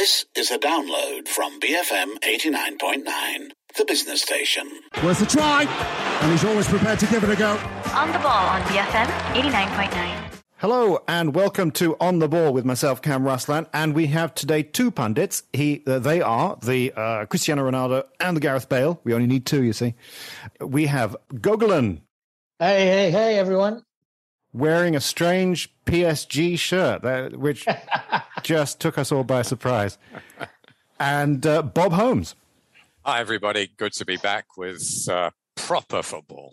This is a download from BFM 89.9, the business station. Worth a try, and he's always prepared to give it a go. On the ball on BFM 89.9. Hello and welcome to On the Ball with myself, Cam Ruslan, and we have today two pundits. He, uh, they are the uh, Cristiano Ronaldo and the Gareth Bale. We only need two, you see. We have Gogolin Hey, hey, hey, everyone. Wearing a strange PSG shirt, that, which just took us all by surprise, and uh, Bob Holmes. Hi, everybody. Good to be back with uh, proper football.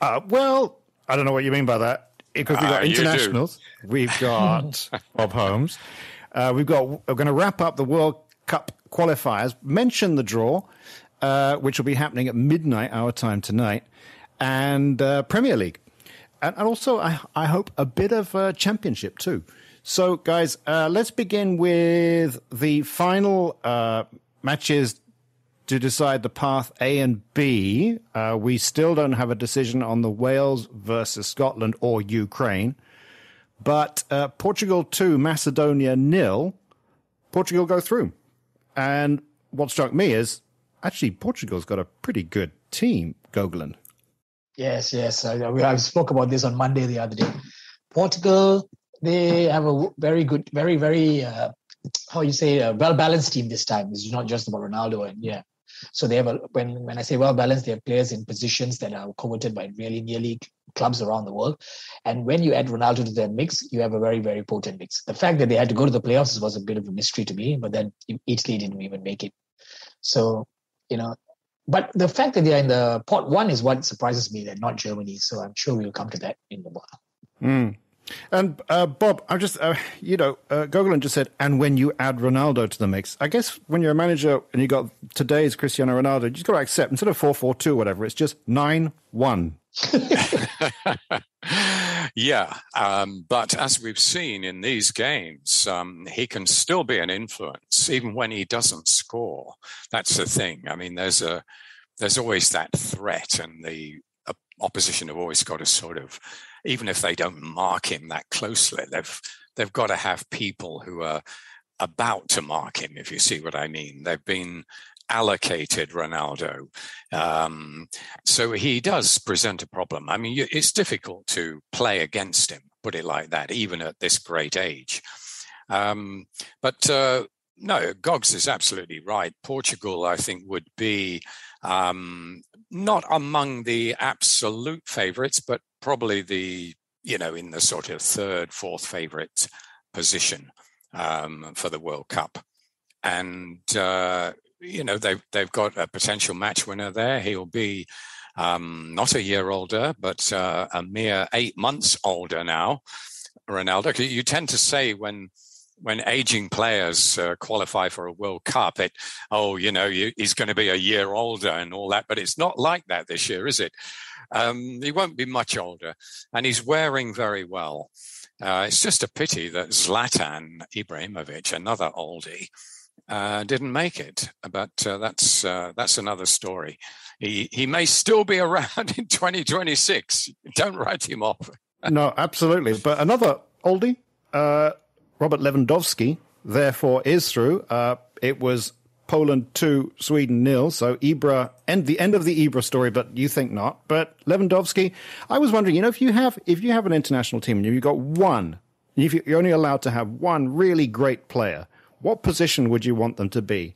Uh, well, I don't know what you mean by that because we've got you internationals. We've got Bob Holmes. Uh, we've got. We're going to wrap up the World Cup qualifiers. Mention the draw, uh, which will be happening at midnight our time tonight, and uh, Premier League, and, also I, I hope a bit of uh, Championship too. So, guys, uh, let's begin with the final uh, matches to decide the path A and B. Uh, we still don't have a decision on the Wales versus Scotland or Ukraine. But uh, Portugal 2, Macedonia nil. Portugal go through. And what struck me is actually Portugal's got a pretty good team, Gogolin. Yes, yes. I, I spoke about this on Monday the other day. Portugal, they have a very good, very, very, uh, how you say, a well balanced team this time. It's not just about Ronaldo and yeah. So they have a when when I say well balanced, they have players in positions that are coveted by really nearly clubs around the world. And when you add Ronaldo to their mix, you have a very very potent mix. The fact that they had to go to the playoffs was a bit of a mystery to me, but then Italy didn't even make it. So you know, but the fact that they're in the pot one is what surprises me. They're not Germany, so I'm sure we'll come to that in a while. And uh, Bob, I'm just, uh, you know, uh, Gogolin just said, and when you add Ronaldo to the mix, I guess when you're a manager and you got today's Cristiano Ronaldo, you just got to accept instead of four four two whatever, it's just nine one. yeah, um, but as we've seen in these games, um, he can still be an influence even when he doesn't score. That's the thing. I mean, there's a there's always that threat, and the opposition have always got to sort of, even if they don't mark him that closely, they've they've got to have people who are about to mark him. If you see what I mean, they've been allocated Ronaldo. Um, so he does present a problem. I mean, it's difficult to play against him, put it like that, even at this great age. Um, but uh, no, Goggs is absolutely right. Portugal, I think, would be um, not among the absolute favourites, but probably the, you know, in the sort of third, fourth favourite position um, for the World Cup. And, uh, you know, they've, they've got a potential match winner there. He'll be um, not a year older, but uh, a mere eight months older now. Ronaldo, you tend to say when when aging players uh, qualify for a World Cup, it oh you know you, he's going to be a year older and all that, but it's not like that this year, is it? Um, he won't be much older, and he's wearing very well. Uh, it's just a pity that Zlatan Ibrahimovic, another oldie, uh, didn't make it, but uh, that's uh, that's another story. He he may still be around in 2026. Don't write him off. no, absolutely. But another oldie, uh, Robert Lewandowski, therefore is through. Uh, it was Poland two, Sweden nil. So Ibra, end the end of the Ibra story, but you think not. But Lewandowski, I was wondering, you know, if you have if you have an international team and you've got one, if you- you're only allowed to have one really great player, what position would you want them to be?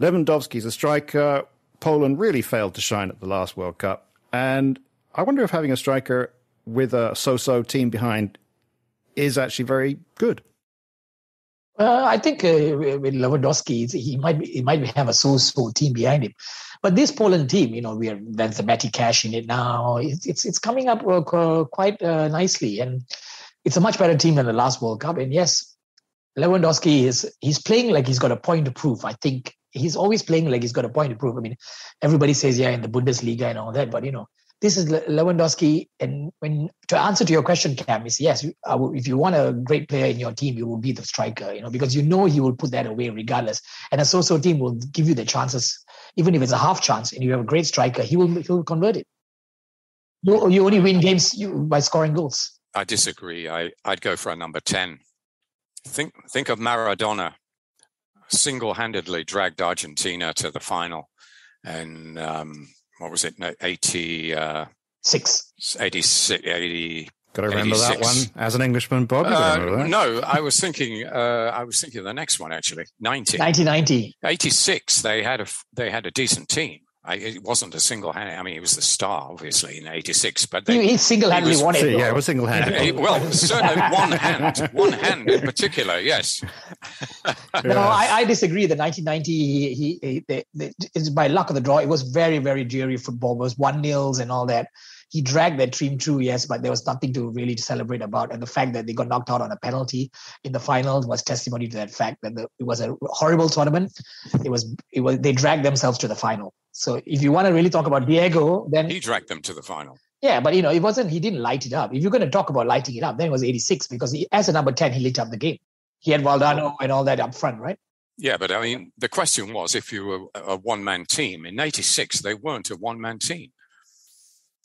Lewandowski's a striker. Poland really failed to shine at the last World Cup. And I wonder if having a striker with a so so team behind is actually very good. Uh, I think uh, with Lewandowski, he might be, he might have a so-so team behind him, but this Poland team, you know, we are there's the Matty Cash in it now. It's it's, it's coming up uh, quite uh, nicely, and it's a much better team than the last World Cup. And yes, Lewandowski is he's playing like he's got a point to prove. I think he's always playing like he's got a point to prove. I mean, everybody says yeah in the Bundesliga and all that, but you know, this is Lewandowski. And when to answer to your question, Cam, is yes, if you want a great player in your team, you will be the striker, you know, because you know he will put that away regardless. And a so-so team will give you the chances, even if it's a half chance, and you have a great striker, he will he will convert it. You, you only win games by scoring goals. I disagree. I, I'd go for a number 10. Think, think of Maradona. single-handedly dragged Argentina to the final, and um, what was it? No, 80, uh, Six. 86, 80, Got to remember that one as an Englishman, Bob. Uh, gotta remember that. no, I was thinking. Uh, I was thinking of the next one actually. 90. 1990. 86. They had a they had a decent team. I, it wasn't a single hand. I mean, he was the star, obviously, in '86. But He, they, he single-handedly He was- won it. See, yeah, though. it was single he- handed. well, certainly one hand, one hand in particular. Yes, No, I, I disagree. The 1990, he, he, he they, they, it's by luck of the draw. It was very, very dreary football. It was one nils and all that. He dragged that team through, yes, but there was nothing to really celebrate about. And the fact that they got knocked out on a penalty in the final was testimony to that fact that the, it was a horrible tournament. It was, it was, they dragged themselves to the final. So if you want to really talk about Diego, then he dragged them to the final. yeah, but you know, it wasn't. He didn't light it up. If you're going to talk about lighting it up, then it was '86 because he, as a number ten, he lit up the game. He had Valdano and all that up front, right? Yeah, but I mean, the question was if you were a one man team in '86, they weren't a one man team.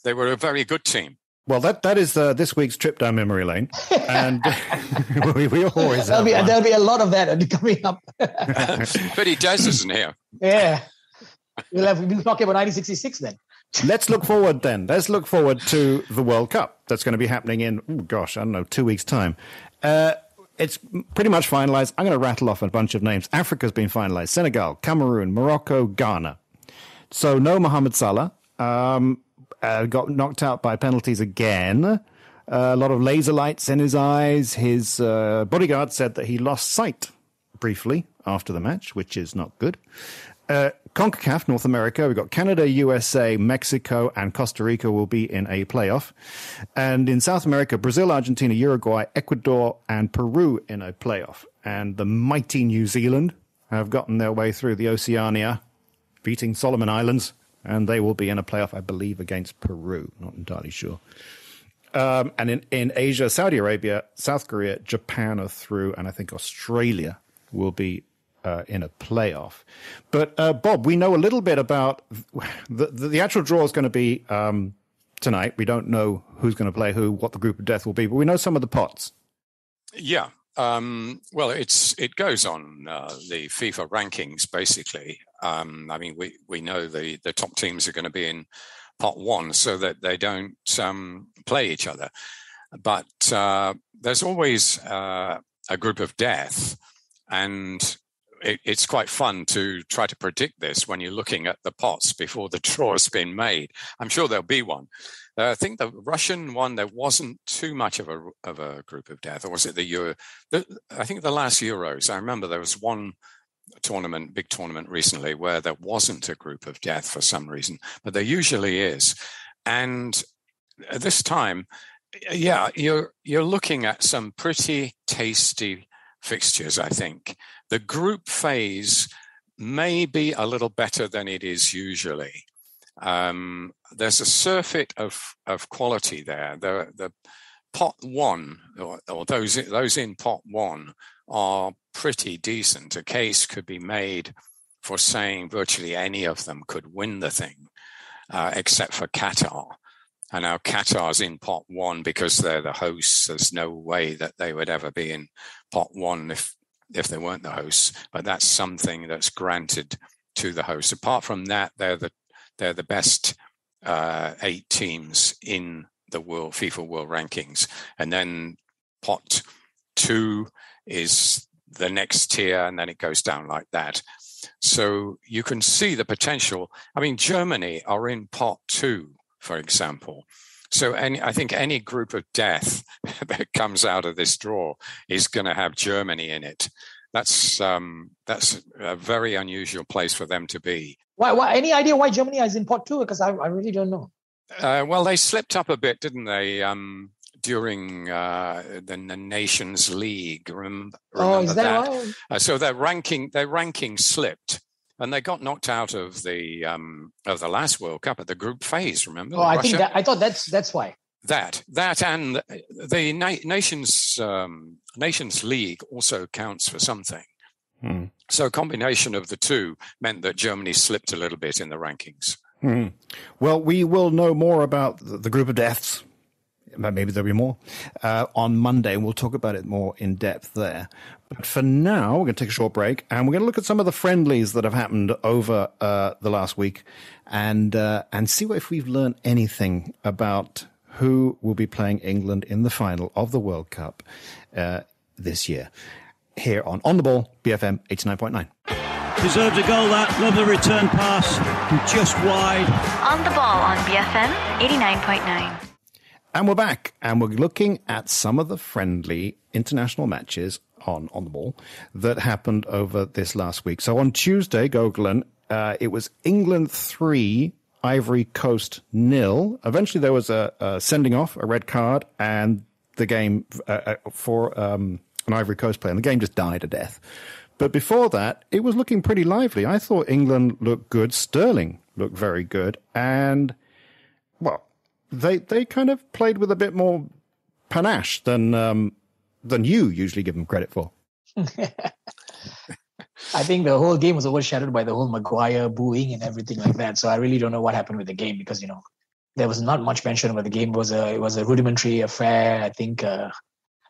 They were a very good team. Well, that that is uh, this week's trip down memory lane, and we, we always There'll have be one. there'll be a lot of that coming up. but he does isn't here. yeah, we'll have we'll talking about 1966 then. Let's look forward then. Let's look forward to the World Cup that's going to be happening in, oh gosh, I don't know, two weeks' time. Uh, it's pretty much finalized. I'm going to rattle off a bunch of names. Africa's been finalized Senegal, Cameroon, Morocco, Ghana. So no Mohamed Salah. Um, uh, got knocked out by penalties again. Uh, a lot of laser lights in his eyes. His uh, bodyguard said that he lost sight briefly after the match, which is not good. Uh, CONCACAF, North America, we've got Canada, USA, Mexico, and Costa Rica will be in a playoff. And in South America, Brazil, Argentina, Uruguay, Ecuador, and Peru in a playoff. And the mighty New Zealand have gotten their way through the Oceania, beating Solomon Islands, and they will be in a playoff, I believe, against Peru. Not entirely sure. Um, and in, in Asia, Saudi Arabia, South Korea, Japan are through, and I think Australia will be uh, in a playoff. But uh, Bob, we know a little bit about the the, the actual draw is going to be um, tonight. We don't know who's going to play who, what the group of death will be, but we know some of the pots. Yeah. Um, well, it's it goes on uh, the FIFA rankings basically. Um, I mean, we we know the the top teams are going to be in pot one, so that they don't um, play each other. But uh, there's always uh, a group of death, and it, it's quite fun to try to predict this when you're looking at the pots before the draw's been made. I'm sure there'll be one. Uh, I think the Russian one there wasn't too much of a of a group of death, or was it the Euro? The, I think the last Euros. I remember there was one tournament, big tournament recently, where there wasn't a group of death for some reason, but there usually is. And at this time, yeah, you're you're looking at some pretty tasty fixtures. I think the group phase may be a little better than it is usually. Um, there's a surfeit of of quality there. The the pot one or, or those those in pot one are pretty decent. A case could be made for saying virtually any of them could win the thing, uh, except for Qatar. And now Qatar's in pot one because they're the hosts. There's no way that they would ever be in pot one if if they weren't the hosts. But that's something that's granted to the hosts. Apart from that, they're the they're the best uh, eight teams in the world FIFA World Rankings, and then pot two is the next tier, and then it goes down like that. So you can see the potential. I mean, Germany are in pot two, for example. So any, I think any group of death that comes out of this draw is going to have Germany in it. That's um, that's a very unusual place for them to be. Why, why? Any idea why Germany is in pot two? Because I, I really don't know. Uh, well, they slipped up a bit, didn't they? Um, during uh, the, the Nations League, remember, Oh, is remember that, why? Uh, so their ranking, their ranking slipped, and they got knocked out of the um, of the last World Cup at the group phase. Remember? Oh, I think that I thought that's that's why. that that and the na- nations um, Nations League also counts for something. Hmm. So a combination of the two meant that Germany slipped a little bit in the rankings. Hmm. Well, we will know more about the the group of deaths maybe there'll be more uh, on Monday, and we'll talk about it more in depth there. But for now, we're going to take a short break, and we're going to look at some of the friendlies that have happened over uh, the last week, and uh, and see if we've learned anything about who will be playing England in the final of the World Cup uh, this year. Here on On the Ball, BFM eighty nine point nine. Deserved a goal that. Lovely return pass. Just wide. On the ball on BFM 89.9. And we're back, and we're looking at some of the friendly international matches on on the ball that happened over this last week. So on Tuesday, Gogolin, uh, it was England three, Ivory Coast nil. Eventually, there was a, a sending off, a red card, and the game uh, uh for um, an Ivory Coast player, and the game just died a death. But before that, it was looking pretty lively. I thought England looked good. Sterling looked very good, and they they kind of played with a bit more panache than um, than you usually give them credit for. I think the whole game was overshadowed by the whole Maguire booing and everything like that. So I really don't know what happened with the game because you know there was not much mention about the game. It was a it was a rudimentary affair. I think uh,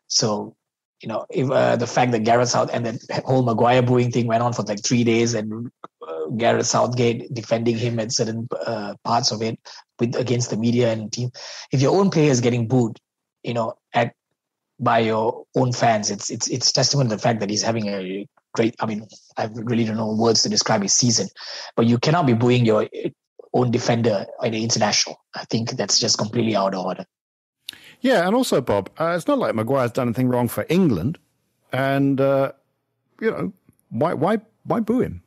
so. You know, if, uh, the fact that Gareth South and the whole Maguire booing thing went on for like three days, and uh, Gareth Southgate defending him at certain uh, parts of it with against the media and team. If your own player is getting booed, you know, at by your own fans, it's it's it's testament to the fact that he's having a great. I mean, I really don't know words to describe his season, but you cannot be booing your own defender in the international. I think that's just completely out of order. Yeah, and also Bob, uh, it's not like Maguire's done anything wrong for England, and uh, you know why why why boo him?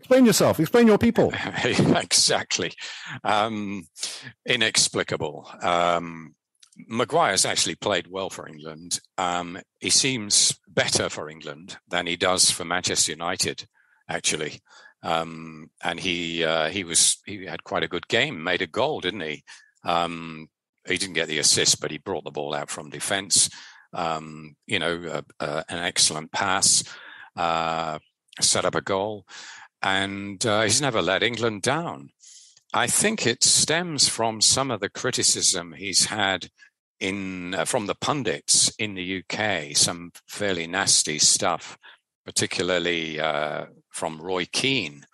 Explain yourself. Explain your people. exactly. Um, inexplicable. Um, Maguire's actually played well for England. Um, he seems better for England than he does for Manchester United, actually. Um, and he uh, he was he had quite a good game, made a goal, didn't he? Um, he didn't get the assist, but he brought the ball out from defence. Um, you know, uh, uh, an excellent pass, uh, set up a goal and uh, he's never let England down. I think it stems from some of the criticism he's had in uh, from the pundits in the UK, some fairly nasty stuff, particularly uh, from Roy Keane.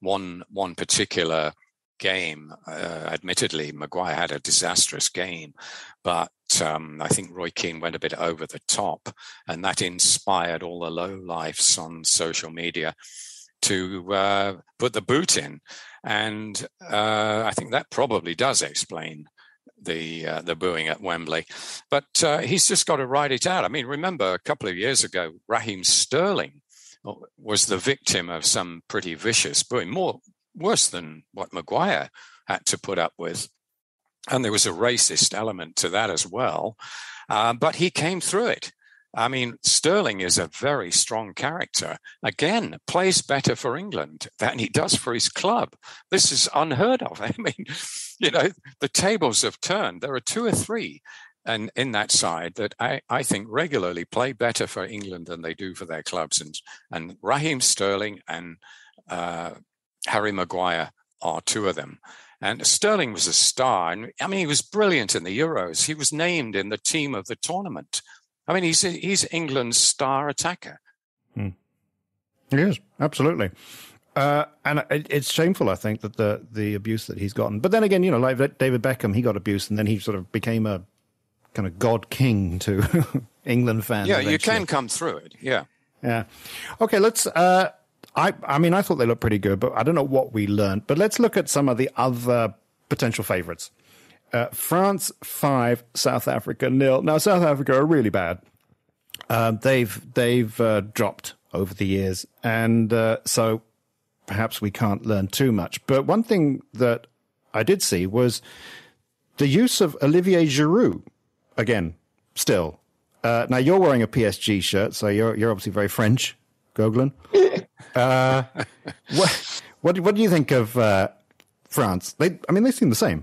One one particular game, uh, admittedly, Maguire had a disastrous game, but um, I think Roy Keane went a bit over the top, and that inspired all the low lifes on social media to uh, put the boot in, and uh, I think that probably does explain the uh, the booing at Wembley. But uh, he's just got to ride it out. I mean, remember a couple of years ago, Raheem Sterling was the victim of some pretty vicious booing, more worse than what Maguire had to put up with. And there was a racist element to that as well. Uh, but he came through it. I mean, Sterling is a very strong character. Again, plays better for England than he does for his club. This is unheard of. I mean, you know, the tables have turned. There are two or three and in that side that I, I think regularly play better for England than they do for their clubs. And and Raheem Sterling and uh, Harry Maguire are two of them. And Sterling was a star. And I mean, he was brilliant in the Euros. He was named in the team of the tournament. I mean, he's he's England's star attacker. Hmm. He is absolutely, uh, and it, it's shameful. I think that the the abuse that he's gotten. But then again, you know, like David Beckham, he got abuse, and then he sort of became a kind of god king to England fans. Yeah, eventually. you can come through it. Yeah, yeah. Okay, let's. Uh, I I mean, I thought they looked pretty good, but I don't know what we learned. But let's look at some of the other potential favourites. Uh, France five, South Africa nil. Now South Africa are really bad. Uh, they've they've uh, dropped over the years, and uh, so perhaps we can't learn too much. But one thing that I did see was the use of Olivier Giroud again. Still, uh, now you're wearing a PSG shirt, so you're you're obviously very French, Gogolin. Uh, what, what what do you think of France? They, I mean, they seem the same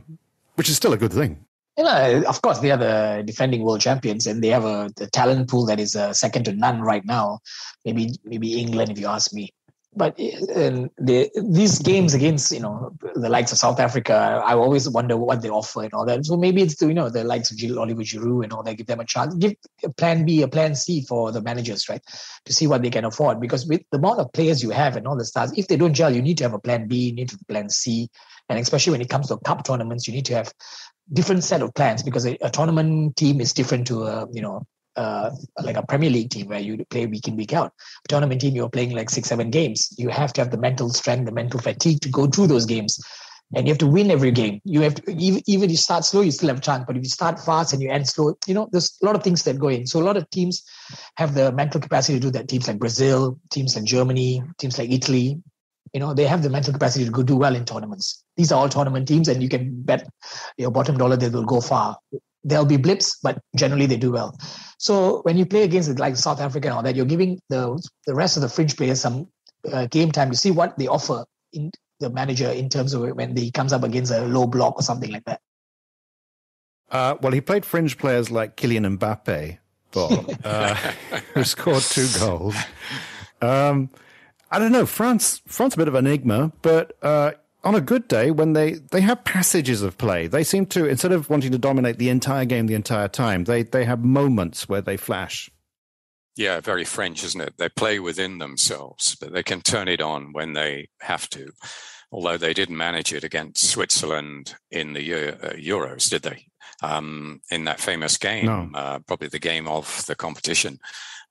which is still a good thing. You know, of course, they are the defending world champions, and they have a the talent pool that is uh, second to none right now. Maybe maybe England, if you ask me. But uh, the, these games against you know the likes of South Africa, I always wonder what they offer and all that. So maybe it's the, you know the likes of Oliver Giroud and all that. Give them a chance. Give a plan B, a plan C for the managers, right, to see what they can afford. Because with the amount of players you have and all the stars, if they don't gel, you need to have a plan B, you need to have a plan C, and especially when it comes to cup tournaments, you need to have different set of plans because a, a tournament team is different to a you know uh, like a Premier League team where you play week in week out. A tournament team, you're playing like six seven games. You have to have the mental strength, the mental fatigue to go through those games, and you have to win every game. You have to even even you start slow, you still have a chance. But if you start fast and you end slow, you know there's a lot of things that go in. So a lot of teams have the mental capacity to do that. Teams like Brazil, teams like Germany, teams like Italy, you know they have the mental capacity to go do well in tournaments these are all tournament teams and you can bet your bottom dollar they will go far there'll be blips but generally they do well so when you play against like south africa and all that you're giving the the rest of the fringe players some uh, game time to see what they offer in the manager in terms of when he comes up against a low block or something like that uh, well, he played fringe players like Kylian Mbappe, Bob, uh, who scored two goals. Um, I don't know. France, France, a bit of an enigma, but uh, on a good day, when they they have passages of play, they seem to instead of wanting to dominate the entire game the entire time, they they have moments where they flash. Yeah, very French, isn't it? They play within themselves, but they can turn it on when they have to. Although they didn't manage it against Switzerland in the uh, Euros, did they? Um, in that famous game, no. uh, probably the game of the competition,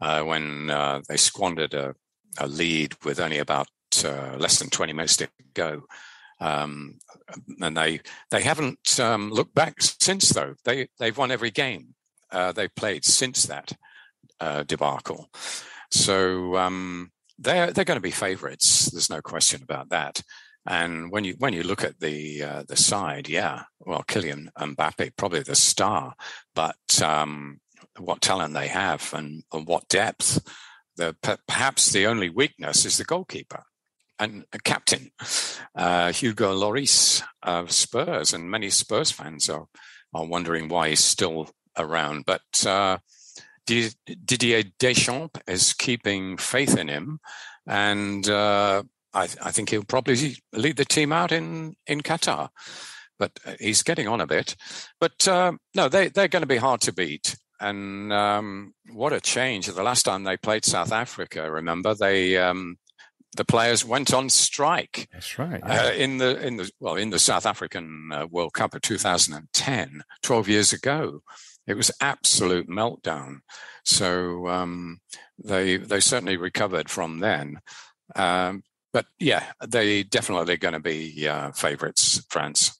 uh, when uh, they squandered a a lead with only about uh, less than 20 minutes to go. Um, and they they haven't um, looked back since though. They they've won every game uh, they played since that uh, debacle. So um, they're they're going to be favourites. There's no question about that. And when you when you look at the uh, the side, yeah, well, Kylian Mbappe probably the star, but um, what talent they have and, and what depth the perhaps the only weakness is the goalkeeper and captain uh, Hugo Lloris of Spurs, and many Spurs fans are are wondering why he's still around. But uh, Didier Deschamps is keeping faith in him, and uh, I, I, think he'll probably lead the team out in in Qatar. But he's getting on a bit. But uh, no, they they're going to be hard to beat. And um, what a change! The last time they played South Africa, remember they um, the players went on strike. That's right. Yeah. Uh, in the in the well in the South African uh, World Cup of 2010, 12 years ago, it was absolute meltdown. So um, they they certainly recovered from then. Um, but yeah, they definitely going to be uh, favourites, France.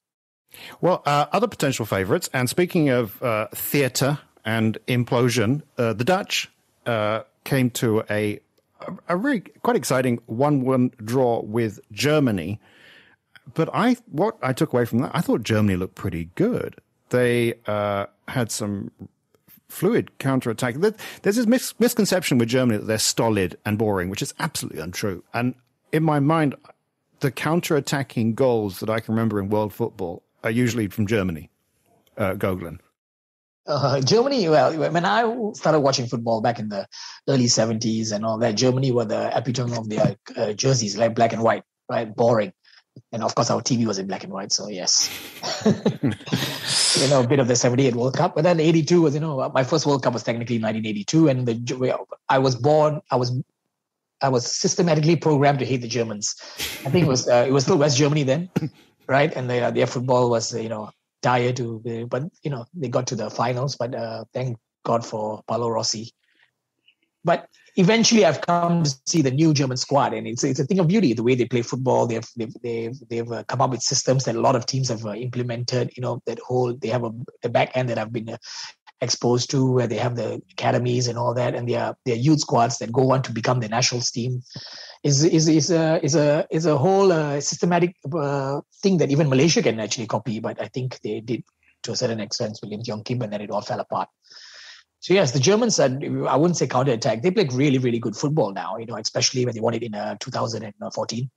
Well, uh, other potential favourites, and speaking of uh, theatre and implosion, uh, the Dutch uh, came to a a very quite exciting one-one draw with Germany. But I what I took away from that, I thought Germany looked pretty good. They uh, had some fluid counterattack. There's this mis- misconception with Germany that they're stolid and boring, which is absolutely untrue. And in my mind, the counter-attacking goals that I can remember in world football are usually from Germany. Uh, Gogolin. Uh, Germany, well, when I started watching football back in the early 70s and all that, Germany were the epitome of their uh, jerseys, like black and white, right? Boring. And of course, our TV was in black and white, so yes. you know, a bit of the 78 World Cup. But then 82 was, you know, my first World Cup was technically 1982. And the, I was born, I was I was systematically programmed to hate the Germans. I think it was uh, it was still West Germany then, right? And their their football was you know dire to be, but you know they got to the finals. But uh, thank God for Paolo Rossi. But eventually, I've come to see the new German squad, and it's it's a thing of beauty. The way they play football, they've they've they've, they've uh, come up with systems that a lot of teams have uh, implemented. You know that whole they have a the back end that I've been uh, exposed to, where they have the academies and all that, and their their youth squads that go on to become the national team is is is a is a is a whole uh, systematic uh, thing that even Malaysia can actually copy. But I think they did to a certain extent with Lim Teong Kim, and then it all fell apart. So yes, the Germans are, I wouldn't say counter attack. They play really, really good football now. You know, especially when they won it in uh, 2014,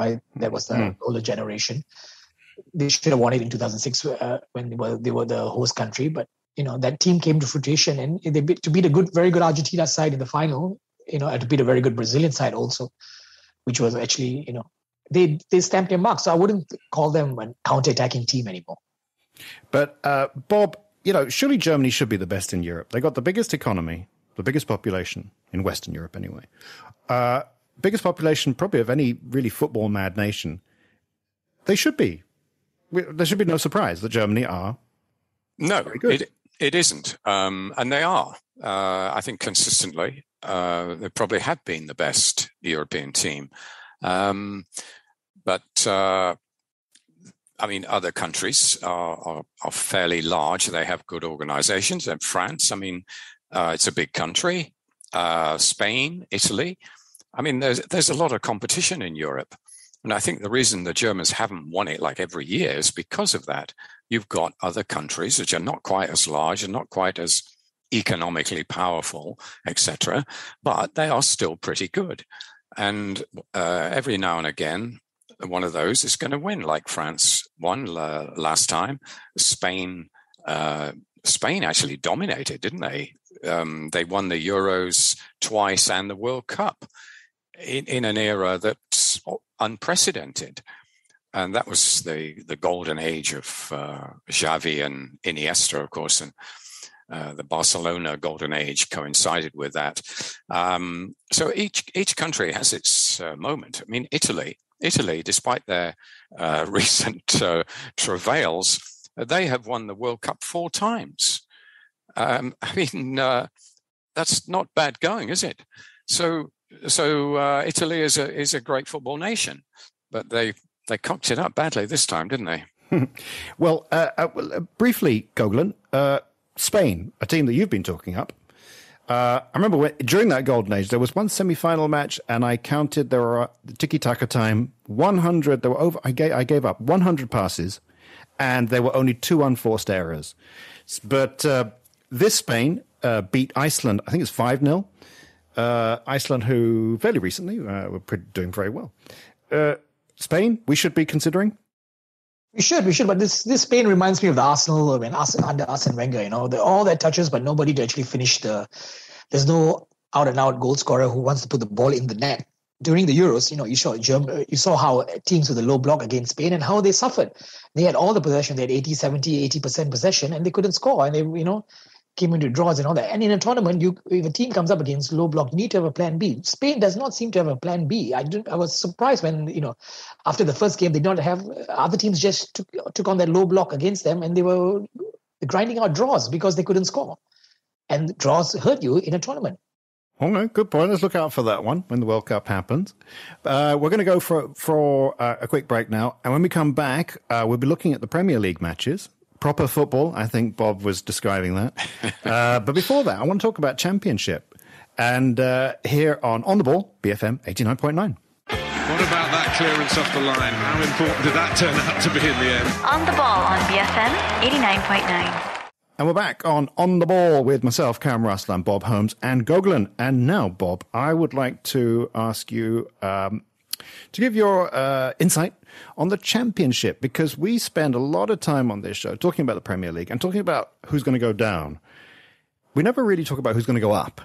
right? That was the mm. older generation. They should have won it in 2006 uh, when they were they were the host country. But you know that team came to fruition, and they to beat a good, very good Argentina side in the final you know, to beat a very good Brazilian side also. which was actually, you know, they they stamped their mark. So I wouldn't call them an counter-attacking team anymore. But uh, Bob, you know, surely Germany should be the best in Europe. They got the biggest economy, the biggest population in Western Europe, anyway. Uh, biggest population probably of any really football mad nation. They should be. There should be no surprise that Germany are. No, it it isn't, um, and they are. Uh, I think consistently, uh, they probably have been the best European team. Um, but uh, I mean, other countries are, are, are, fairly large. They have good organizations. And France, I mean, uh, it's a big country. Uh, Spain, Italy. I mean, there's there's a lot of competition in Europe, and I think the reason the Germans haven't won it like every year is because of that. You've got other countries which are not quite as large and not quite as economically powerful, etc., but they are still pretty good. And uh, every now and again, one of those is going to win, like France won uh, last time. Spain, uh, Spain actually dominated, didn't they? Um, they won the Euros twice and the World Cup in, in an era that's unprecedented. And that was the, the golden age of uh, Xavi and Iniesta, of course, and uh, the Barcelona golden age coincided with that. Um, so each each country has its uh, moment. I mean, Italy, Italy, despite their uh, recent uh, travails, they have won the World Cup four times. Um, I mean, uh, that's not bad going, is it? So, so Italy is a is a great football nation, but they they cocked it up badly this time, didn't they? well, briefly, Gogolin Spain, a team that you've been talking up. Uh, I remember when, during that golden age, there was one semi-final match, and I counted there were tiki-taka time 100. There were over. I gave, I gave up 100 passes, and there were only two unforced errors. But uh, this Spain uh, beat Iceland. I think it's five 0 uh, Iceland, who fairly recently uh, were doing very well. Uh, Spain, we should be considering. We should, we should. But this this Spain reminds me of the Arsenal when Arsene, under Arsene Wenger. You know, the, all that touches, but nobody to actually finish the. There's no out and out goal scorer who wants to put the ball in the net. During the Euros, you know, you saw Germany, you saw how teams with a low block against Spain and how they suffered. They had all the possession. They had 80, 70, 80% possession and they couldn't score. And they, you know, came into draws and all that. And in a tournament, you if a team comes up against low block, you need to have a plan B. Spain does not seem to have a plan B. I didn't, I was surprised when you know after the first game they don't have other teams just took took on that low block against them and they were grinding out draws because they couldn't score. And draws hurt you in a tournament. Okay, good point. Let's look out for that one when the World Cup happens. Uh, we're going to go for for uh, a quick break now, and when we come back, uh, we'll be looking at the Premier League matches proper football. I think Bob was describing that. uh, but before that, I want to talk about championship. And uh, here on On the Ball, BFM 89.9. What about that clearance off the line? How important did that turn out to be in the end? On the Ball on BFM 89.9. And we're back on On the Ball with myself, Cam Russell, and Bob Holmes and Gogolin. And now, Bob, I would like to ask you um, to give your uh, insight on the championship because we spend a lot of time on this show talking about the Premier League and talking about who's going to go down. We never really talk about who's going to go up.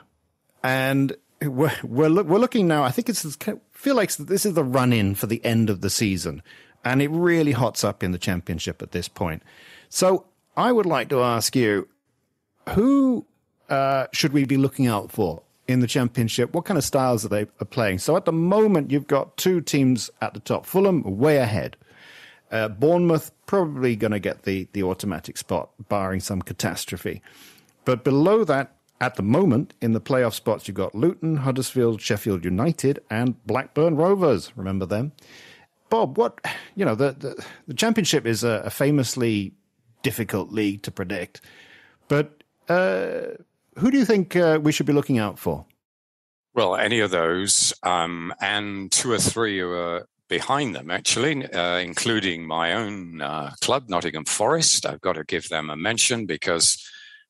And we're, we're, we're looking now, I think it's, feel like this is the run in for the end of the season. And it really hots up in the championship at this point. So I would like to ask you, who uh, should we be looking out for in the championship? What kind of styles are they are playing? So at the moment, you've got two teams at the top. Fulham way ahead. Uh, Bournemouth probably going to get the the automatic spot, barring some catastrophe. But below that, at the moment, in the playoff spots, you've got Luton, Huddersfield, Sheffield United, and Blackburn Rovers. Remember them? Bob, what you know the the, the championship is a, a, famously difficult league to predict, but uh, who do you think uh, we should be looking out for? Well, any of those, um, and two or three who are behind them, actually, uh, including my own uh, club, Nottingham Forest. I've got to give them a mention because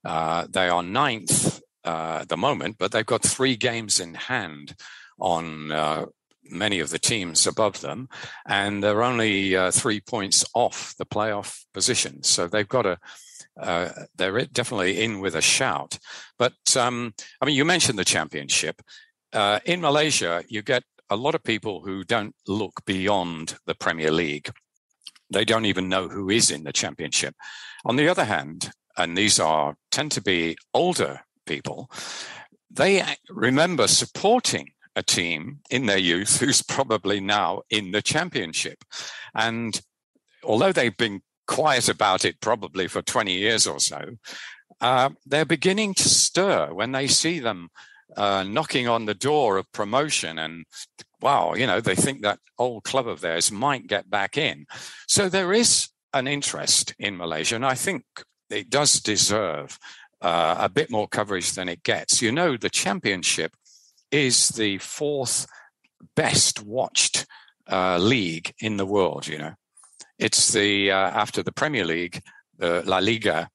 uh, they are ninth uh, at the moment, but they've got three games in hand on uh, many of the teams above them, and they're only three points off the playoff position. So they've got a uh, they're definitely in with a shout. But um, I mean, you mentioned the championship. Uh, in Malaysia, you get a lot of people who don't look beyond the Premier League. They don't even know who is in the Championship. On the other hand, and these are tend to be older people, they remember supporting a team in their youth who's probably now in the championship. And although they've been quiet about it probably for 20 years or so, uh, they're beginning to stir when they see them uh, knocking on the door of promotion and wow, you know, they think that old club of theirs might get back in. So there is an interest in Malaysia, and I think it does deserve uh, a bit more coverage than it gets. You know, the championship is the fourth best watched uh, league in the world. You know, it's the uh, after the Premier League, the La Liga,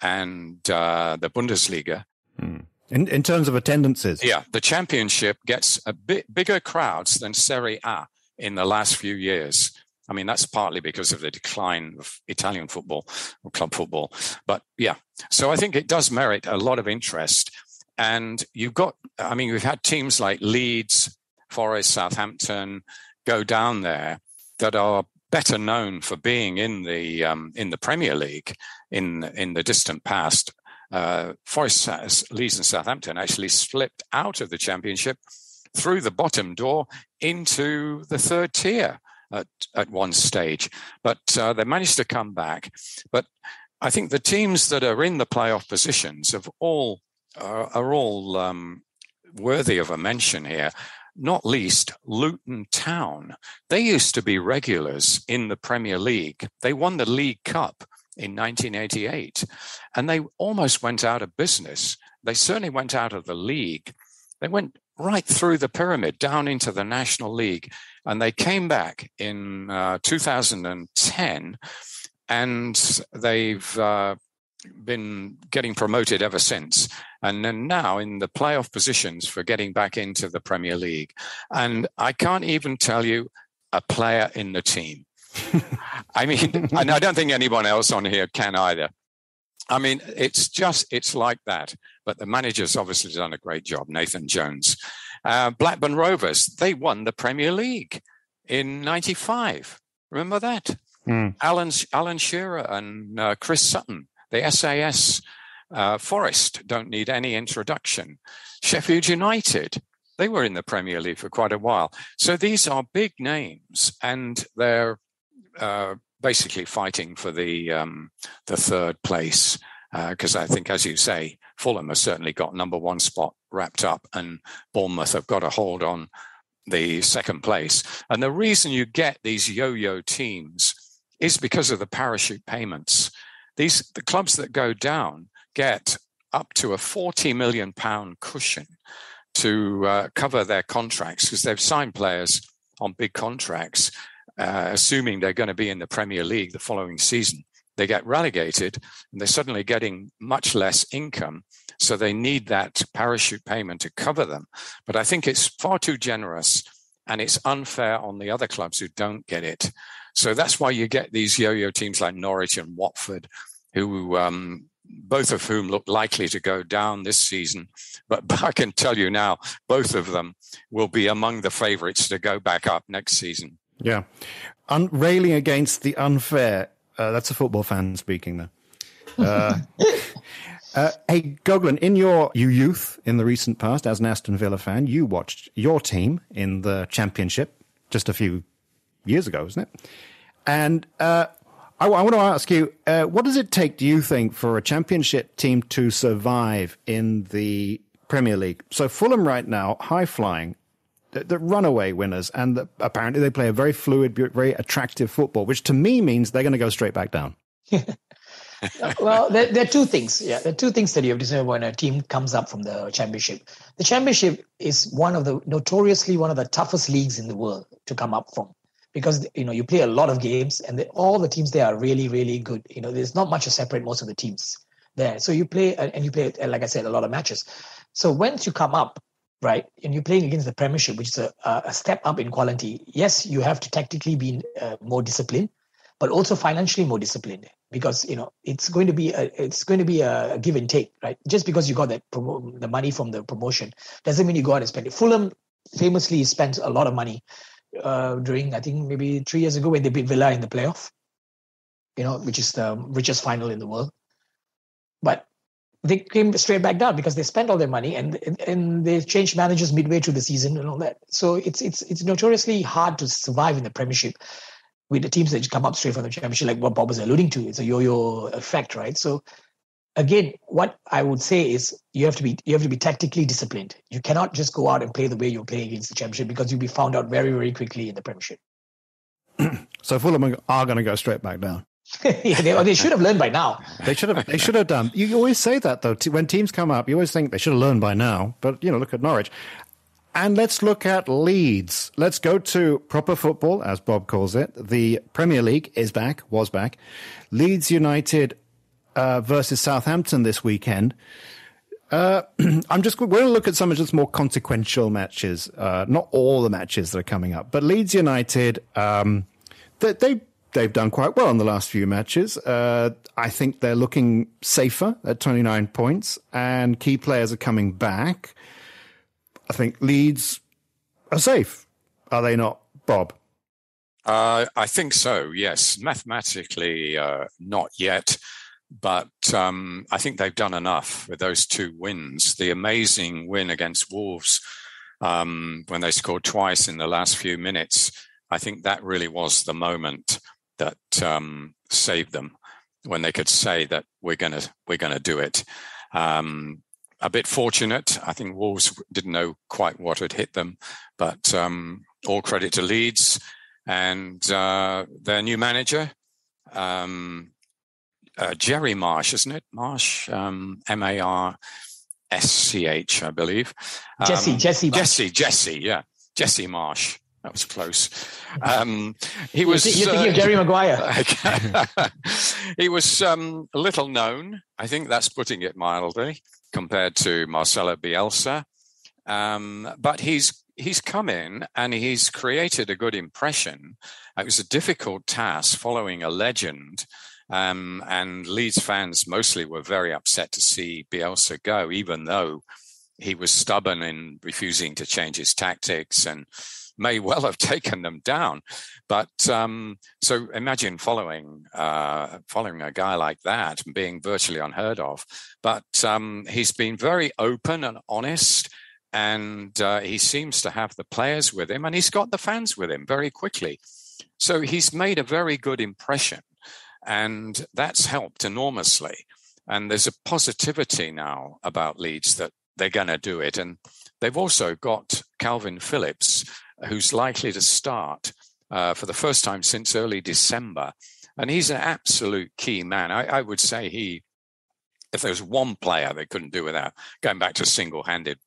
and uh, the Bundesliga. Hmm. In, in terms of attendances, yeah, the championship gets a bit bigger crowds than Serie A in the last few years. I mean, that's partly because of the decline of Italian football or club football. But yeah, so I think it does merit a lot of interest. And you've got, I mean, we've had teams like Leeds, Forest, Southampton go down there that are better known for being in the um, in the Premier League in in the distant past. Uh, Forest, Leeds, and Southampton actually slipped out of the Championship through the bottom door into the third tier at, at one stage, but uh, they managed to come back. But I think the teams that are in the playoff positions have all are, are all um, worthy of a mention here. Not least Luton Town. They used to be regulars in the Premier League. They won the League Cup in 1988, and they almost went out of business. They certainly went out of the league. They went right through the pyramid down into the National League, and they came back in uh, 2010, and they've uh, been getting promoted ever since. And then now in the playoff positions for getting back into the Premier League. And I can't even tell you a player in the team. I mean, and I don't think anyone else on here can either. I mean, it's just, it's like that. But the manager's obviously done a great job, Nathan Jones. Uh, Blackburn Rovers, they won the Premier League in 95. Remember that? Mm. Alan, Alan Shearer and uh, Chris Sutton the SAS uh, Forest don't need any introduction. Sheffield United, they were in the Premier League for quite a while. So these are big names, and they're uh, basically fighting for the um, the third place. Because uh, I think, as you say, Fulham has certainly got number one spot wrapped up, and Bournemouth have got a hold on the second place. And the reason you get these yo-yo teams is because of the parachute payments. These the clubs that go down get up to a 40 million pound cushion to uh, cover their contracts because they've signed players on big contracts, uh, assuming they're going to be in the Premier League the following season. They get relegated and they're suddenly getting much less income. So they need that parachute payment to cover them. But I think it's far too generous and it's unfair on the other clubs who don't get it. So that's why you get these yo-yo teams like Norwich and Watford, who um, both of whom look likely to go down this season. But, I can tell you now, both of them will be among the favourites to go back up next season. Yeah, Un- railing against the unfair. Uh, that's a football fan speaking there. Uh, uh, hey, Goglan, in your you youth in the recent past, as an Aston Villa fan, you watched your team in the Championship just a few years ago, wasn't it? And uh, I, I, want to ask you, uh, what does it take, do you think, for a championship team to survive in the Premier League? So Fulham right now, high flying, the, the runaway winners, and the, apparently they play a very fluid, very attractive football, which to me means they're going to go straight back down. well, there, there, are two things. Yeah, there are two things that you have to say when a team comes up from the championship. The championship is one of the notoriously one of the toughest leagues in the world to come up from because you know you play a lot of games and all the teams there are really really good. You know there's not much to separate most of the teams there. So you play and you play like i said a lot of matches. So once you come up right and you're playing against the premiership which is a, a step up in quality yes you have to tactically be uh, more disciplined but also financially more disciplined because you know it's going to be a, it's going to be a, give and take right? Just because you got that promo- the money from the promotion doesn't mean you go out and spend it. Fulham famously spent a lot of money uh, during I think maybe three years ago when they beat Villa in the playoff. You know, which is the richest final in the world. But they came straight back down because they spent all their money and and they changed managers midway through the season and all that. So it's it's it's notoriously hard to survive in the Premiership with the teams that come up straight from the Championship, like what Bob was alluding to. It's a yo-yo effect, right? So again, what I would say is you have to be you have to be tactically disciplined. You cannot just go out and play the way you're playing against the Championship because you'll be found out very very quickly in the Premiership. so Fulham are going to go straight back down. yeah, they, they, should have learned by now. They should have. They should have done. You always say that though. When teams come up, you always think they should have learned by now. But you know, look at Norwich. And let's look at Leeds. Let's go to proper football, as Bob calls it. The Premier League is back, was back. Leeds United uh, versus Southampton this weekend. Uh, I'm just we're going to look at some of the more consequential matches, uh, not all the matches that are coming up, but Leeds United. Um, they, they they've done quite well in the last few matches. Uh, I think they're looking safer at 29 points, and key players are coming back. I think Leeds are safe, are they not, Bob? Uh, I think so. Yes, mathematically, uh, not yet, but um, I think they've done enough with those two wins. The amazing win against Wolves um, when they scored twice in the last few minutes. I think that really was the moment that um, saved them when they could say that we're going to we're to do it. Um, a bit fortunate. I think Wolves didn't know quite what had hit them, but um, all credit to Leeds and uh, their new manager, um, uh, Jerry Marsch, isn't it? Marsch, um, M A R S C H, I believe. Jesse, Jesse, Jesse, Jesse, yeah, Jesse Marsch. That was close. Um, he was. You're thinking uh, of Jerry Maguire. he was um, little known. I think that's putting it mildly compared to Marcelo Bielsa. Um, but he's he's come in and he's created a good impression. It was a difficult task following a legend. Um, and Leeds fans mostly were very upset to see Bielsa go, even though he was stubborn in refusing to change his tactics and may well have taken them down. But um, so imagine following uh, following a guy like that and being virtually unheard of. But um, he's been very open and honest. And uh, he seems to have the players with him, and he's got the fans with him very quickly. So he's made a very good impression, and that's helped enormously. And there's a positivity now about Leeds that they're going to do it. And they've also got Kalvin Phillips, who's likely to start uh, for the first time since early December. And he's an absolute key man. I, I would say he, if there was one player they couldn't do without, going back to single-handed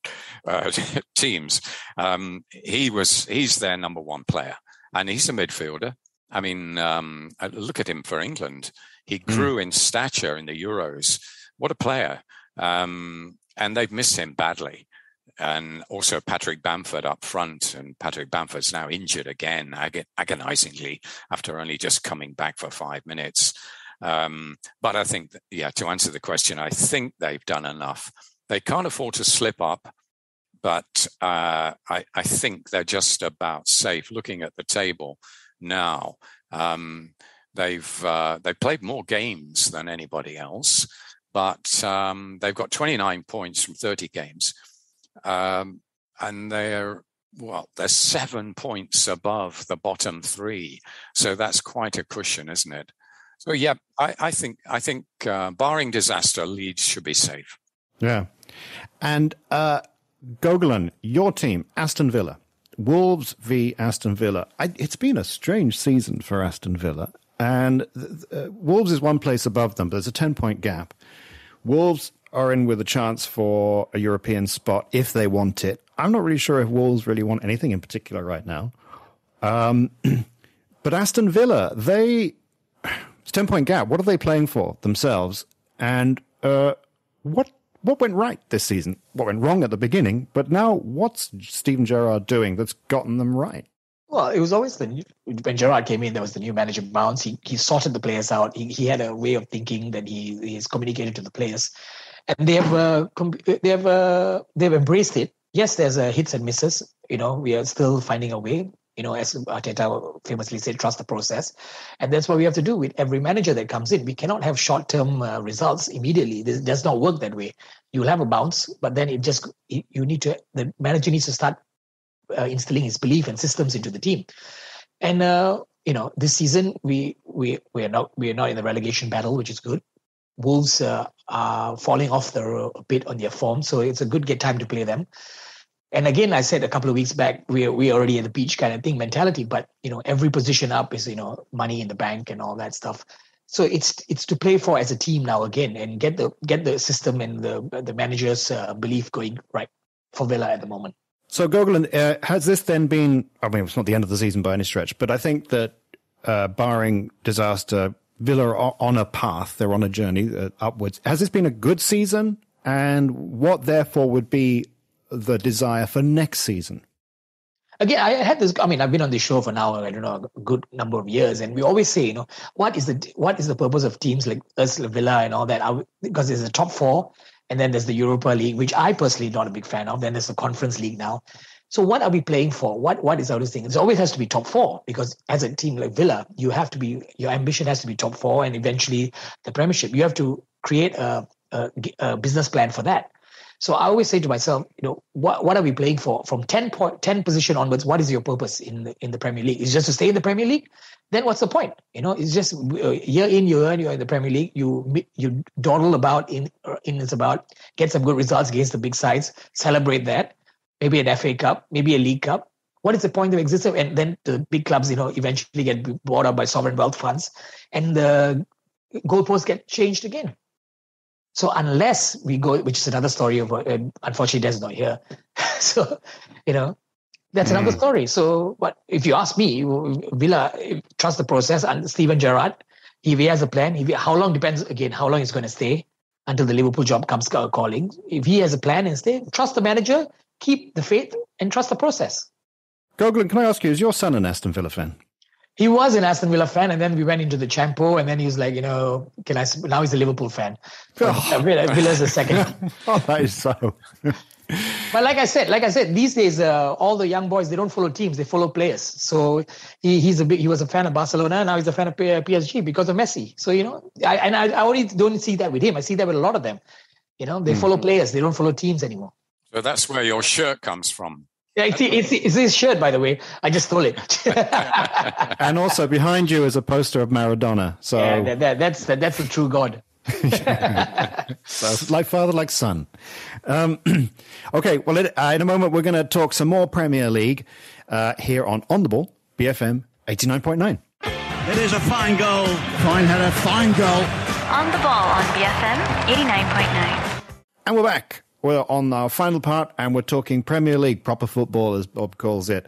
uh, teams, um, he was he's their number one player, and he's a midfielder. I mean, um, look at him for England. He hmm. grew mm. in stature in the Euros. What a player! Um, and they've missed him badly and also Patrick Bamford up front. And Patrick Bamford's now injured again, ag- agonizingly, after only just coming back for five minutes. Um, but I think, that, yeah, to answer the question, I think they've done enough. They can't afford to slip up, but uh, I, I, think they're just about safe. Looking at the table now, um, they've uh, they've played more games than anybody else, but um, they've got 29 points from 30 games. Um, and they're well, they're seven points above the bottom three, so that's quite a cushion, isn't it? So yeah, I, I think I think uh, barring disaster, Leeds should be safe. Yeah, and uh, Gogolin, your team, Aston Villa, Wolves v Aston Villa. I, it's been a strange season for Aston Villa, and uh, Wolves is one place above them. But there's a ten point gap. Wolves are in with a chance for a European spot if they want it. I'm not really sure if Wolves really want anything in particular right now. Um, but Aston Villa, they it's ten point gap. What are they playing for themselves? And uh, what what went right this season? What went wrong at the beginning? But now, what's Steven Gerrard doing that's gotten them right? Well, it was always the new, when Gerrard came in, there was the new manager Bounce. He he sorted the players out. He he had a way of thinking that he he's communicated to the players and they have uh, they have uh, they've embraced it yes, there's a hits and misses. You know, we are still finding a way. You know, as Arteta famously said, trust the process, and that's what we have to do with every manager that comes in. We cannot have short-term uh, results immediately. This does not work that way. You'll have a bounce, but then it just you need to the manager needs to start uh, instilling his belief and systems into the team. And uh, you know, this season we we we are not we are not in the relegation battle, which is good. Wolves uh, are falling off the a bit on their form, so it's a good get time to play them. And again, I said a couple of weeks back, we're we already at the beach kind of thing mentality. But you know, every position up is you know money in the bank and all that stuff. So it's it's to play for as a team now again and get the get the system and the the manager's uh, belief going right for Villa at the moment. So, Gogolin, uh, has this then been? I mean, it's not the end of the season by any stretch, but I think that uh, barring disaster, Villa are on a path. They're on a journey uh, upwards. Has this been a good season? And what, therefore, would be the desire for next season? Again, I had this. I mean, I've been on this show for now. I don't know a good number of years, and we always say, you know, what is the what is the purpose of teams like us, Villa, and all that? because there's the top four, and then there's the Europa League, which I personally not a big fan of. Then there's the Conference League now. So what are we playing for? What what is our thing? It always has to be top four because as a team like Villa, you have to be your ambition has to be top four and eventually the Premiership. You have to create a, a, a business plan for that. So I always say to myself, you know, what what are we playing for? From 10, point, 10 position onwards, what is your purpose in the in the Premier League? Is just to stay in the Premier League? Then what's the point? You know, it's just uh, year in year out you're in the Premier League. You you dawdle about in in it's about get some good results against the big sides, celebrate that, maybe an FA Cup, maybe a League Cup. What is the point of existence? And then the big clubs, you know, eventually get bought up by sovereign wealth funds, and the goalposts get changed again. So unless we go, which is another story of, uh, unfortunately, Des not here. so, you know, that's mm. another story. So, but if you ask me, Villa trust the process and Steven Gerrard, if he has a plan, if he, how long depends again, how long he's going to stay until the Liverpool job comes calling. If he has a plan and stay, trust the manager, keep the faith, and trust the process. Gogolin, can I ask you, is your son an Aston Villa fan? He was an Aston Villa fan, and then we went into the Champo, and then he was like, you know, can I? Now he's a Liverpool fan. Oh. Villa's the second. oh, that is so. but like I said, like I said, these days uh, all the young boys they don't follow teams; they follow players. So he, he's a big, he was a fan of Barcelona, now he's a fan of PSG because of Messi. So you know, I, and I, I only don't see that with him. I see that with a lot of them. You know, they mm. follow players; they don't follow teams anymore. So that's where your shirt comes from. Yeah, it's, it's, it's his shirt, by the way. I just stole it. and also behind you is a poster of Maradona. So yeah, that, that, that's that, that's the true God. so like father, like son. Um, okay, well, uh, in a moment we're going to talk some more Premier League uh, here on On the Ball, BFM eighty nine point nine. It is a fine goal, fine header, fine goal. On the ball on BFM eighty nine point nine. And we're back. We're on our final part and we're talking Premier League, proper football, as Bob calls it.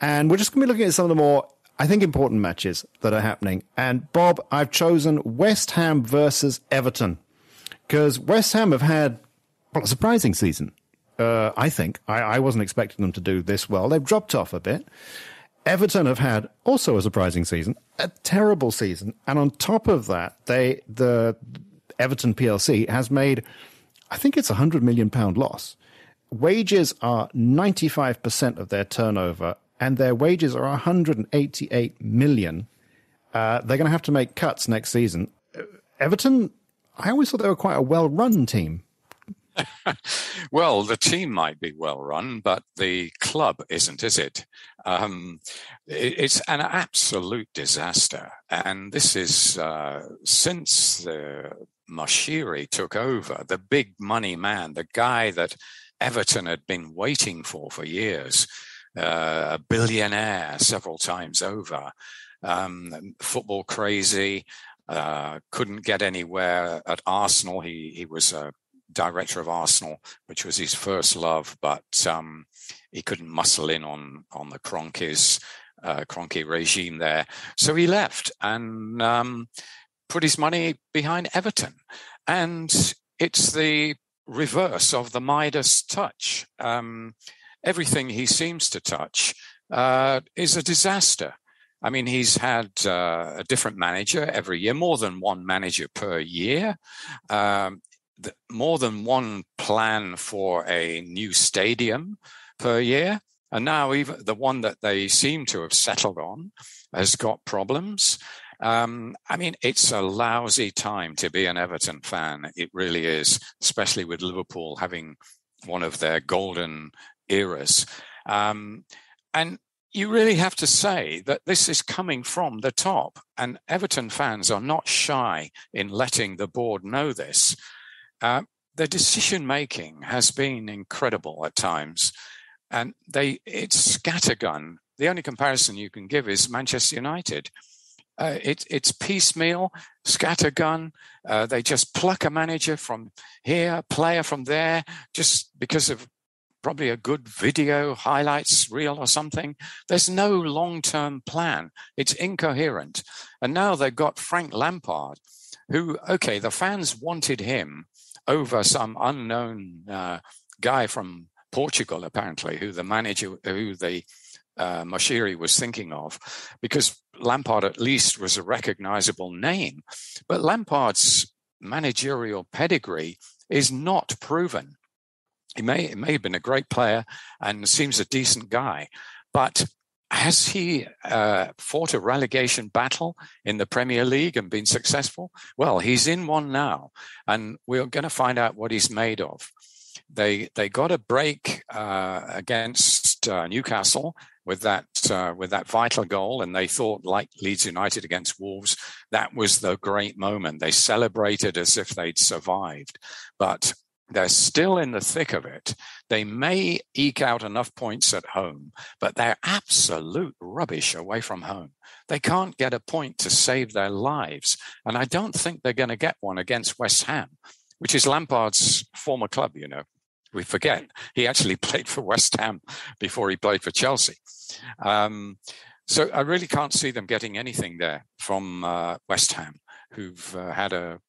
And we're just going to be looking at some of the more, I think, important matches that are happening. And Bob, I've chosen West Ham versus Everton because West Ham have had well, a surprising season. Uh, I think I, I wasn't expecting them to do this well. They've dropped off a bit. Everton have had also a surprising season, a terrible season, and on top of that, they the Everton PLC has made I think it's a hundred million pound loss. Wages are 95% of their turnover and their wages are 188 million. Uh, they're going to have to make cuts next season. Everton, I always thought they were quite a well run team. well, the team might be well run, but the club isn't, is it? Um, it's an absolute disaster. And this is uh, since the Moshiri took over, the big money man, the guy that Everton had been waiting for for years, uh, a billionaire several times over, um, football crazy, uh, couldn't get anywhere at Arsenal. He he was a director of Arsenal, which was his first love, but um, he couldn't muscle in on on the Kroenkes. Uh, Kroenke regime there, so he left, and um, put his money behind Everton. And it's the reverse of the Midas touch. Um, everything he seems to touch uh, is a disaster. I mean, he's had uh, a different manager every year, more than one manager per year. Um, th- more than one plan for a new stadium per year. And now even the one that they seem to have settled on has got problems. Um, I mean, it's a lousy time to be an Everton fan. It really is, especially with Liverpool having one of their golden eras. Um, and you really have to say that this is coming from the top, and Everton fans are not shy in letting the board know this. Uh, the decision making has been incredible at times, and they it's scattergun. The only comparison you can give is Manchester United. Uh, it, it's piecemeal, scattergun. Uh, they just pluck a manager from here, player from there, just because of probably a good video highlights reel or something. There's no long term plan. It's incoherent. And now they've got Frank Lampard, who, okay, the fans wanted him over some unknown uh, guy from Portugal, apparently, who the manager, who the uh, Moshiri was thinking of, because Lampard at least was a recognizable name. But Lampard's managerial pedigree is not proven. He may, he may have been a great player and seems a decent guy, but has he uh, fought a relegation battle in the Premier League and been successful? Well, he's in one now, and we're going to find out what he's made of. They they got a break uh, against uh, Newcastle with that uh, with that vital goal, and they thought, like Leeds United against Wolves, that was the great moment. They celebrated as if they'd survived, but they're still in the thick of it. They may eke out enough points at home, but they're absolute rubbish away from home. They can't get a point to save their lives. And I don't think they're going to get one against West Ham, which is Lampard's former club, you know. We forget he actually played for West Ham before he played for Chelsea. Um, so I really can't see them getting anything there from uh, West Ham, who've uh, had a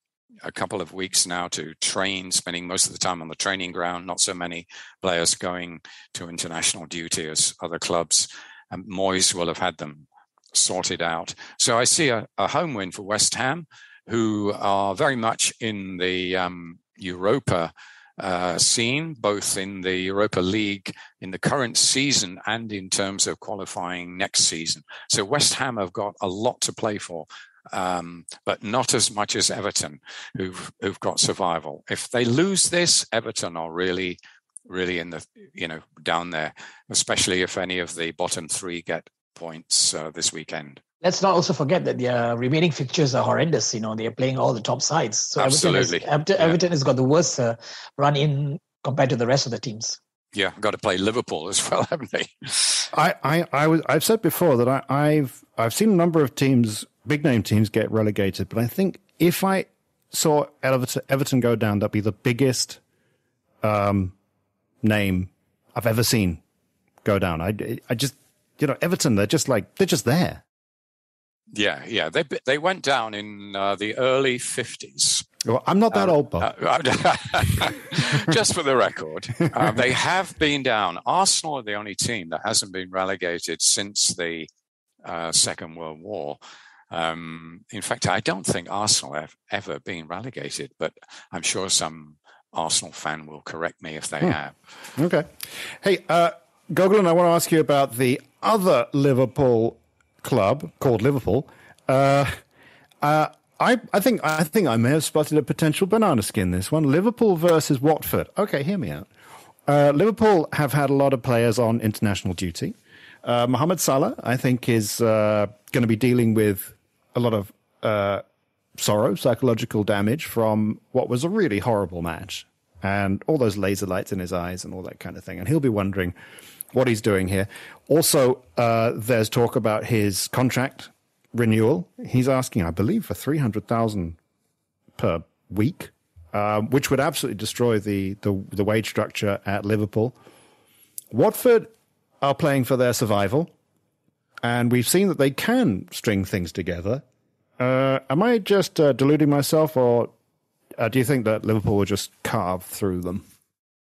a couple of weeks now to train, spending most of the time on the training ground. Not so many players going to international duty as other clubs. And Moyes will have had them sorted out. So I see a, a home win for West Ham, who are very much in the um, Europa uh, scene, both in the Europa League in the current season and in terms of qualifying next season. So West Ham have got a lot to play for um, but not as much as Everton, who've who've got survival. If they lose this, Everton are really, really in the you know down there, especially if any of the bottom three get points uh, this weekend. Let's not also forget that their remaining fixtures are horrendous. You know, they are playing all the top sides. So Absolutely. Everton has, Everton, yeah. Everton has got the worst uh, run in compared to the rest of the teams. Yeah, got to play Liverpool as well, haven't they? I, I, I was, I've said before that I, I've, I've seen a number of teams, big name teams, get relegated. But I think if I saw Everton, Everton go down, that'd be the biggest um, name I've ever seen go down. I, I just, you know, Everton, they're just like they're just there. Yeah, yeah. They they went down in uh, the early fifties. Well, I'm not that Um, old, Bob. uh, just for the record, um, they have been down. Arsenal are the only team that hasn't been relegated since the uh, Second World War. Um, in fact, I don't think Arsenal have ever been relegated, but I'm sure some Arsenal fan will correct me if they have. Okay. Hey, uh, Gogolin, I want to ask you about the other Liverpool club called Liverpool. Uh, uh, I, I think I think I may have spotted a potential banana skin this one. Liverpool versus Watford. Okay, hear me out. Uh, Liverpool have had a lot of players on international duty. Uh, Mohamed Salah, I think, is uh, going to be dealing with a lot of uh, sorrow, psychological damage from what was a really horrible match and all those laser lights in his eyes and all that kind of thing. And he'll be wondering what he's doing here. Also, uh, there's talk about his contract renewal. He's asking, I believe, for 300,000 per week, uh, which would absolutely destroy the, the, the wage structure at Liverpool. Watford are playing for their survival, and we've seen that they can string things together. Uh, am I just uh, deluding myself, or uh, do you think that Liverpool will just carve through them?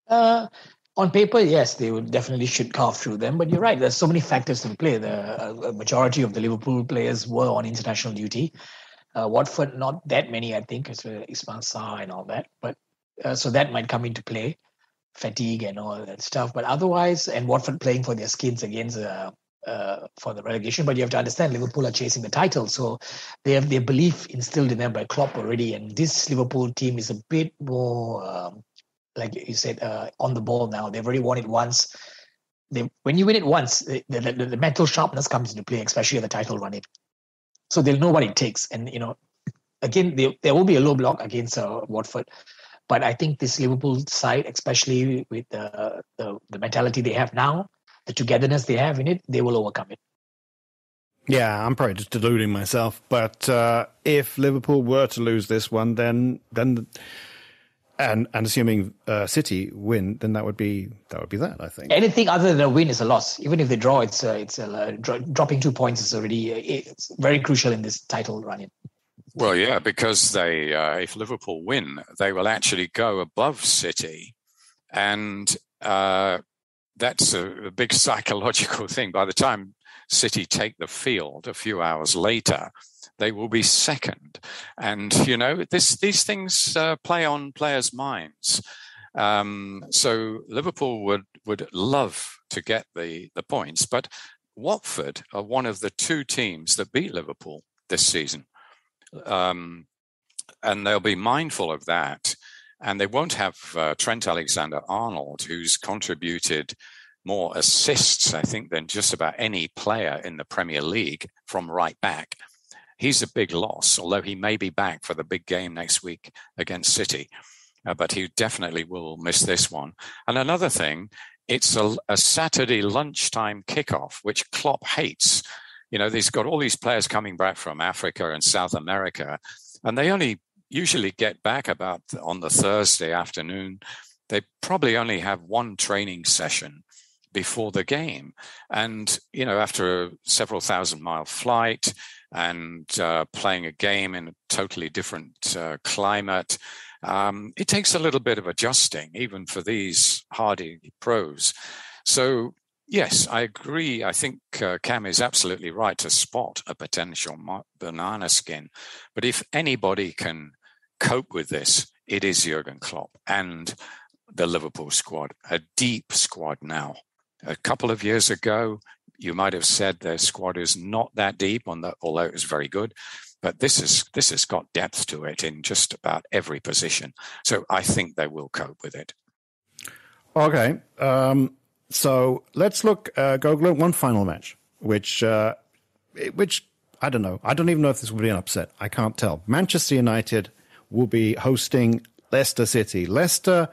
Uh, on paper, yes, they would definitely should carve through them. But you're right. There's so many factors in play. The uh, majority of the Liverpool players were on international duty. Uh, Watford, not that many, I think. Uh, Ismail Sarr and all that. But so that might come into play, fatigue and all that stuff. But otherwise, and Watford playing for their skins against uh, uh, for the relegation. But you have to understand, Liverpool are chasing the title, so they have their belief instilled in them by Klopp already. And this Liverpool team is a bit more, um, like you said, uh, on the ball now. They've already won it once. They, when you win it once, the, the, the mental sharpness comes into play, especially the title run. It so they'll know what it takes. And you know, again, they, there will be a low block against uh, Watford. But I think this Liverpool side, especially with the, the, the mentality they have now, the togetherness they have in it, they will overcome it. Yeah, I'm probably just deluding myself. But uh, if Liverpool were to lose this one, then then and and assuming uh, City win, then that would be that would be that. I think anything other than a win is a loss. Even if they draw, it's uh, it's uh, dropping two points is already it's very crucial in this title run. In. Well, yeah, because they uh, if Liverpool win, they will actually go above City, and uh, that's a, a big psychological thing. By the time City take the field a few hours later, they will be second. And, you know, this, these things uh, play on players' minds. Um, so Liverpool would, would love to get the, the points, but Watford are one of the two teams that beat Liverpool this season. Um, and they'll be mindful of that. And they won't have uh, Trent Alexander Arnold, who's contributed more assists, I think, than just about any player in the Premier League from right back he's a big loss, although he may be back for the big game next week against City. Uh, but he definitely will miss this one. And another thing, it's a, a Saturday lunchtime kickoff, which Klopp hates. You know, he's got all these players coming back from Africa and South America, and they only usually get back about on the Thursday afternoon. They probably only have one training session before the game. And, you know, after a several thousand mile flight, and uh, playing a game in a totally different uh, climate. Um, it takes a little bit of adjusting, even for these hardy pros. So, yes, I agree. I think uh, Cam is absolutely right to spot a potential banana skin. But if anybody can cope with this, it is Jurgen Klopp and the Liverpool squad, a deep squad now. A couple of years ago, you might have said their squad is not that deep, on the, although it was very good. But this is this has got depth to it in just about every position. So I think they will cope with it. Okay, um, so let's look. Uh, go look one final match, which uh, which I don't know. I don't even know if this will be an upset. I can't tell. Manchester United will be hosting Leicester City. Leicester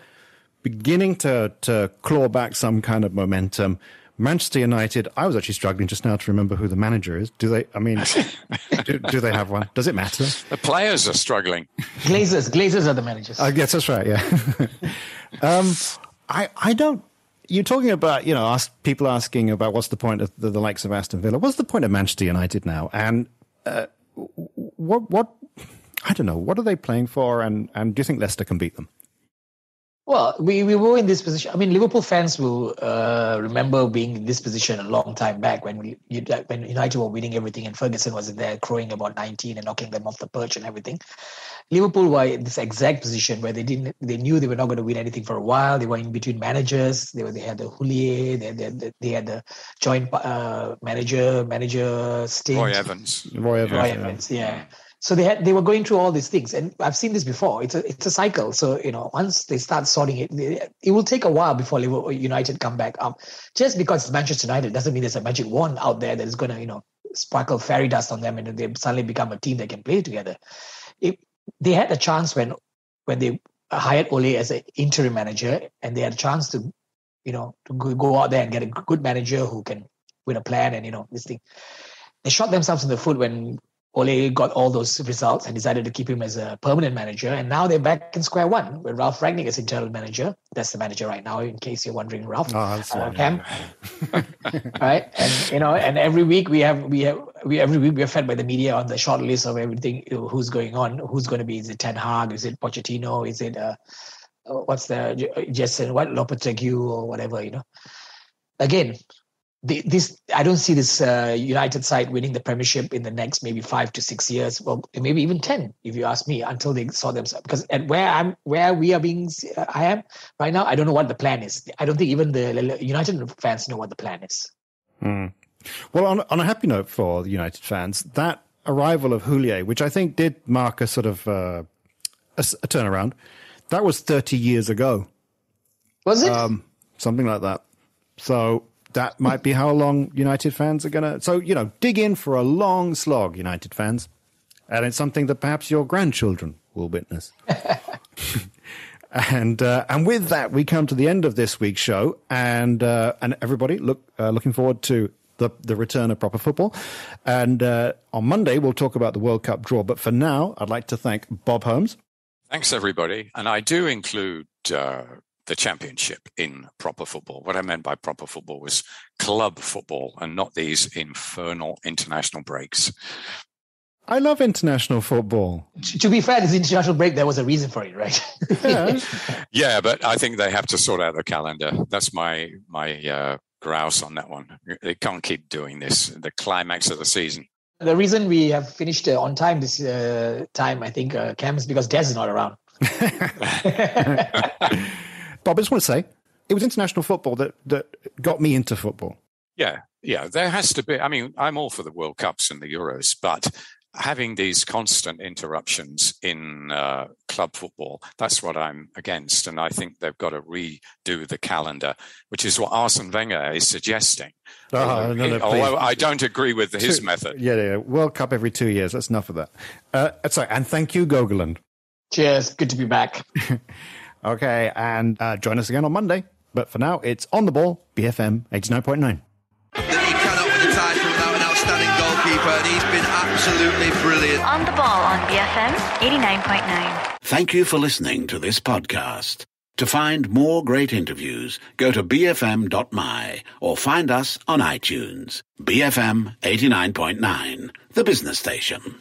beginning to to claw back some kind of momentum. Manchester United. I was actually struggling just now to remember who the manager is. Do they? I mean, do, do, they have one? Does it matter? The players are struggling. Glazers, Glazers are the managers. I guess that's right. Yeah. um, I I don't. You're talking about you know ask, people asking about what's the point of the, the likes of Aston Villa. What's the point of Manchester United now? And uh, what what I don't know. What are they playing for? And and do you think Leicester can beat them? Well, we, we were in this position. I mean, Liverpool fans will uh, remember being in this position a long time back when we, when United were winning everything and Ferguson was there crowing about 19 and knocking them off the perch and everything. Liverpool were in this exact position where they didn't, they knew they were not going to win anything for a while. They were in between managers. They were, they had the Houllier, they, they, they had the joint uh, manager, manager stint. Roy Evans. Roy Evans. Roy Evans, yeah. So they had they were going through all these things, and I've seen this before. It's a it's a cycle. So you know, once they start sorting it, it will take a while before Liverpool United come back up. Just because it's Manchester United doesn't mean there's a magic wand out there that is going to you know sparkle fairy dust on them, and they suddenly become a team that can play together. It, they had a chance when when they hired Ole as an interim manager, and they had a chance to you know to go out there and get a good manager who can win a plan and you know this thing. They shot themselves in the foot when Ole got all those results and decided to keep him as a permanent manager. And now they're back in square one with Ralf Rangnick as internal manager. That's the manager right now, in case you're wondering, Ralph. Oh, that's uh, Cam. right, and you know, and every week we have we have we every week we are fed by the media on the short list of everything who's going on, who's going to be. Is it Ten Hag? Is it Pochettino? Is it uh, what's the Jason what Lopetegui or whatever? You know, again, the, this I don't see this uh, United side winning the Premiership in the next maybe five to six years, well, maybe even ten, if you ask me, until they saw themselves. Because at where I'm, where we are being, I am right now, I don't know what the plan is. I don't think even the United fans know what the plan is. Hmm. Well, on, on a happy note for the United fans, that arrival of Houllier, which I think did mark a sort of uh, a, a, turnaround, that was 30 years ago. Was it? Um, something like that. So that might be how long United fans are going to. So, you know, dig in for a long slog, United fans. And it's something that perhaps your grandchildren will witness. and uh, and with that, we come to the end of this week's show, and uh, and everybody look uh, looking forward to the, the return of proper football. And uh, on Monday, we'll talk about the World Cup draw. But for now, I'd like to thank Bob Holmes. Thanks, everybody. And I do include uh, the championship in proper football. What I meant by proper football was club football and not these infernal international breaks. I love international football. To be fair, this international break, there was a reason for it, right? yeah. yeah, but I think they have to sort out the calendar. That's my my uh, grouse on that one. They can't keep doing this. The climax of the season. The reason we have finished uh, on time this uh, time, I think, uh, Cam, is because Des is not around. Bob, I just want to say it was international football that, that got me into football. Yeah, yeah, there has to be. I mean, I'm all for the World Cups and the Euros, but having these constant interruptions in uh, club football, that's what I'm against. And I think they've got to redo the calendar, which is what Arsene Wenger is suggesting. Oh, although, no, no, although I don't agree with his two, method. Yeah, yeah, World Cup every two years. That's enough of that. Uh, sorry, and thank you, Gogoland. Cheers. Good to be back. okay, and uh, join us again on Monday. But for now, it's on the ball, BFM 89.9 goalkeeper, and he's been absolutely brilliant. On the ball on BFM 89.9. Thank you for listening to this podcast. To find more great interviews, go to bfm.my or find us on iTunes. BFM 89.9, the business station.